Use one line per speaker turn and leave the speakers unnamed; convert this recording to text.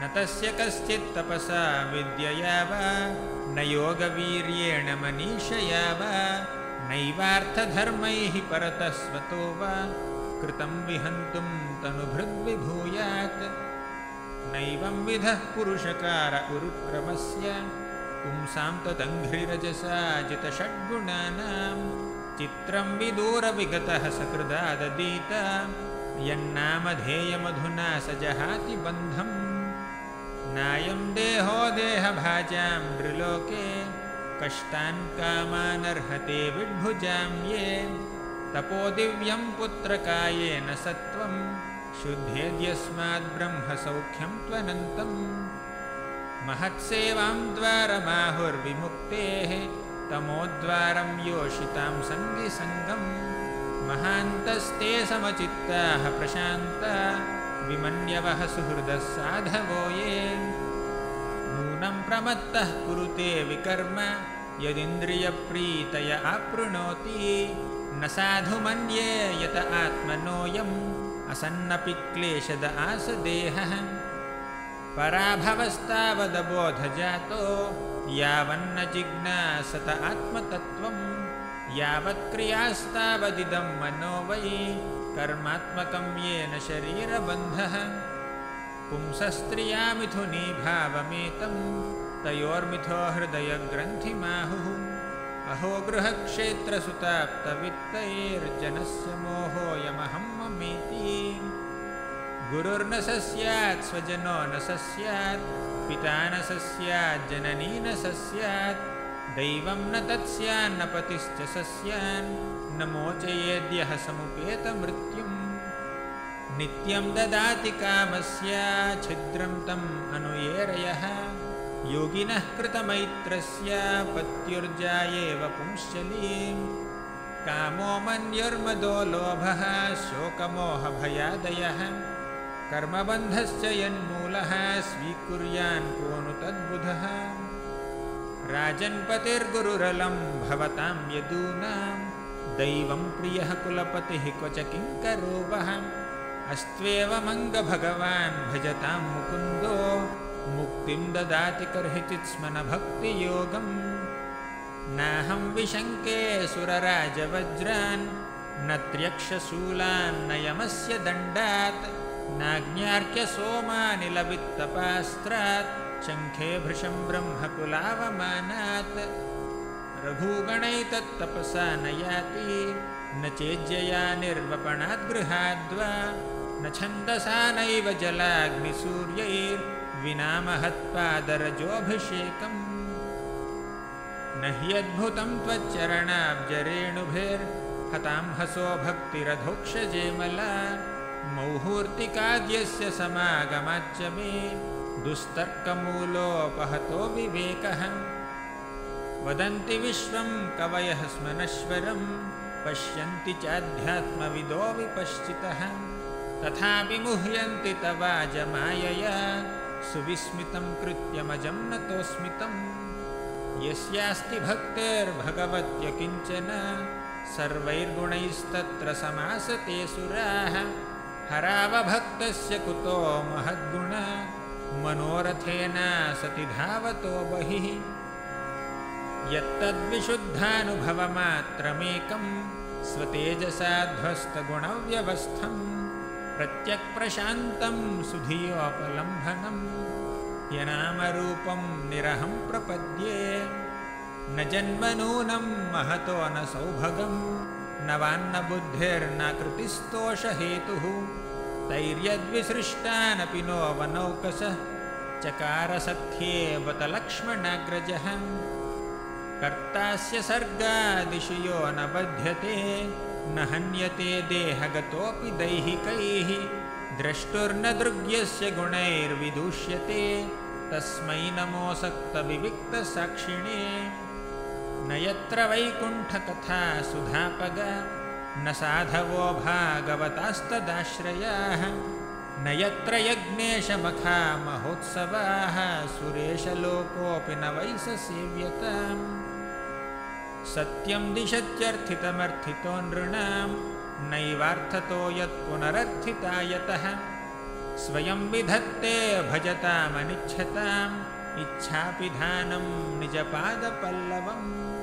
न तस्य कश्चित्तपसा विद्यया वा न योगवीर्येण मनीषया वा नैवार्थधर्मैः परतः स्वतो वा कृतं विहन्तुं तनुभृद्विभूयात्। नैवं विधः पुरुषकार उरुक्रमस्य पुंसां तदङ्घ्रिरजसा जितषड्गुणानां चित्रं विदूरविगतः सकृदाददीत यन्नामधेयमधुना स जहाति बन्धम् नायं देहो देहभाजां नृलोके कष्टान् कामानर्हते विड्भुजां ये तपोदिव्यं पुत्रकायेन सत्त्वं शुद्धेद्यस्माद्ब्रह्मसौख्यं त्वनन्तम्। महत्सेवां द्वारमाहुर्विमुक्तेः तमोद्वारं योषितां सङ्गिसङ्गम् महान्तस्ते समचित्ताः प्रशान्ता विमन्यवः सुहृदः साधवो ये नूनं प्रमत्तः कुरुते विकर्म यदिन्द्रियप्रीतय आपृणोति न साधु मन्ये यत आत्मनोऽयम् असन्नपि क्लेशद आसदेहः। पराभवस्तावदबोधजातो यावन्न जिज्ञासत आत्मतत्त्वम् यावत्क्रियास्तावदिदं मनो वै कर्मात्मकं येन शरीरबन्धः। पुंसस्त्रियामिथुनी भावमेतं तयोर्मिथो हृदयग्रन्थिमाहुः। अहो गृहक्षेत्रसुताप्तवित्तैर्जनस्य मोहोऽयमहं ममेति। गुरुर्न स स्यात् स्वजनो न स स्यात् पिता न स स्यात् जननी न स स्यात् दैवं न तत् स्यान्न पतिश्च स स्यान् न मोचयेद्यः समुपेतमृत्युम् नित्यं ददाति कामस्य छिद्रं तम् अनुयेरयः योगिनः कृतमैत्रस्य पत्युर्जायेव पुंश्चलीं कामो मन्युर्मदो लोभः शोकमोहभयादयः कर्मबन्धश्च यन्मूलः स्वीकुर्यान् को नु तद्बुधः राजन्पतिर्गुरुरलं भवतां यदूनां। दैवं प्रियः कुलपतिः क्वच किङ्करो वः अस्त्वेवमङ्गभगवान् भजतां मुकुन्दो। मुक्तिं ददाति कर्हिचित् स्म न भक्तियोगम् नाहं विशङ्के सुरराजवज्रान् न त्र्यक्षशूलान् न यमस्य दण्डात् नाज्ञार्क्यसोमानिलवित्तपास्त्रात् शङ्खे भृशं ब्रह्मकुलावमानात्। रघुगणैतत्तपसा न याति न चेज्यया निर्वपणाद्गृहाद्वा न छन्दसा नैव जलाग्निसूर्यैर्विना महत्पादरजोऽभिषेकम् न ह्यद्भुतं त्वच्चरणाब्जरेणुभिर्हतां हसो भक्तिरधोक्षजेमला मौहूर्तिकाद्यस्य समागमाच्च मे दुस्तर्कमूलोपहतो विवेकः। वदन्ति विश्वं कवयः स्मनश्वरं पश्यन्ति चाध्यात्मविदो विपश्चितः। तथापि मुह्यन्ति तवाजमायया सुविस्मितं कृत्यमजं नतोऽस्मितम् यस्यास्ति भक्तिर्भगवत्य किञ्चन सर्वैर्गुणैस्तत्र समासते सुराः हरावभक्तस्य कुतो महद्गुण मनोरथेन सति धावतो बहिः। यत्तद्विशुद्धानुभवमात्रमेकं स्वतेजसाध्वस्तगुणव्यवस्थं प्रत्यक्प्रशान्तं सुधियोपलम्भनं यनामरूपं निरहं प्रपद्ये। न जन्मनूनं महतो न सौभगं न वान्न बुद्धिर्न कृतिस्तोषहेतुः तैर्यद्विसृष्टानपि नो वनौकसः चकारसख्ये बत लक्ष्मणाग्रजः कर्तास्य सर्गादिशु यो न बध्यते। न हन्यते देहगतोऽपि दैहिकैः। द्रष्टुर्न दृग्यस्य गुणैर्विदूष्यते। तस्मै नमोऽसक्तविविक्तसाक्षिणे न यत्र वैकुण्ठकथा सुधापग न साधवो भागवतास्तदाश्रयाः न यत्र यज्ञेशमखा महोत्सवाः सुरेशलोकोऽपि न वै स सेव्यताम् सत्यं दिशत्यर्थितमर्थितो नृणां नैवार्थतो यत्पुनरर्थिता यतः स्वयं विधत्ते भजतामनिच्छताम् इच्छापिधानं निजपादपल्लवम्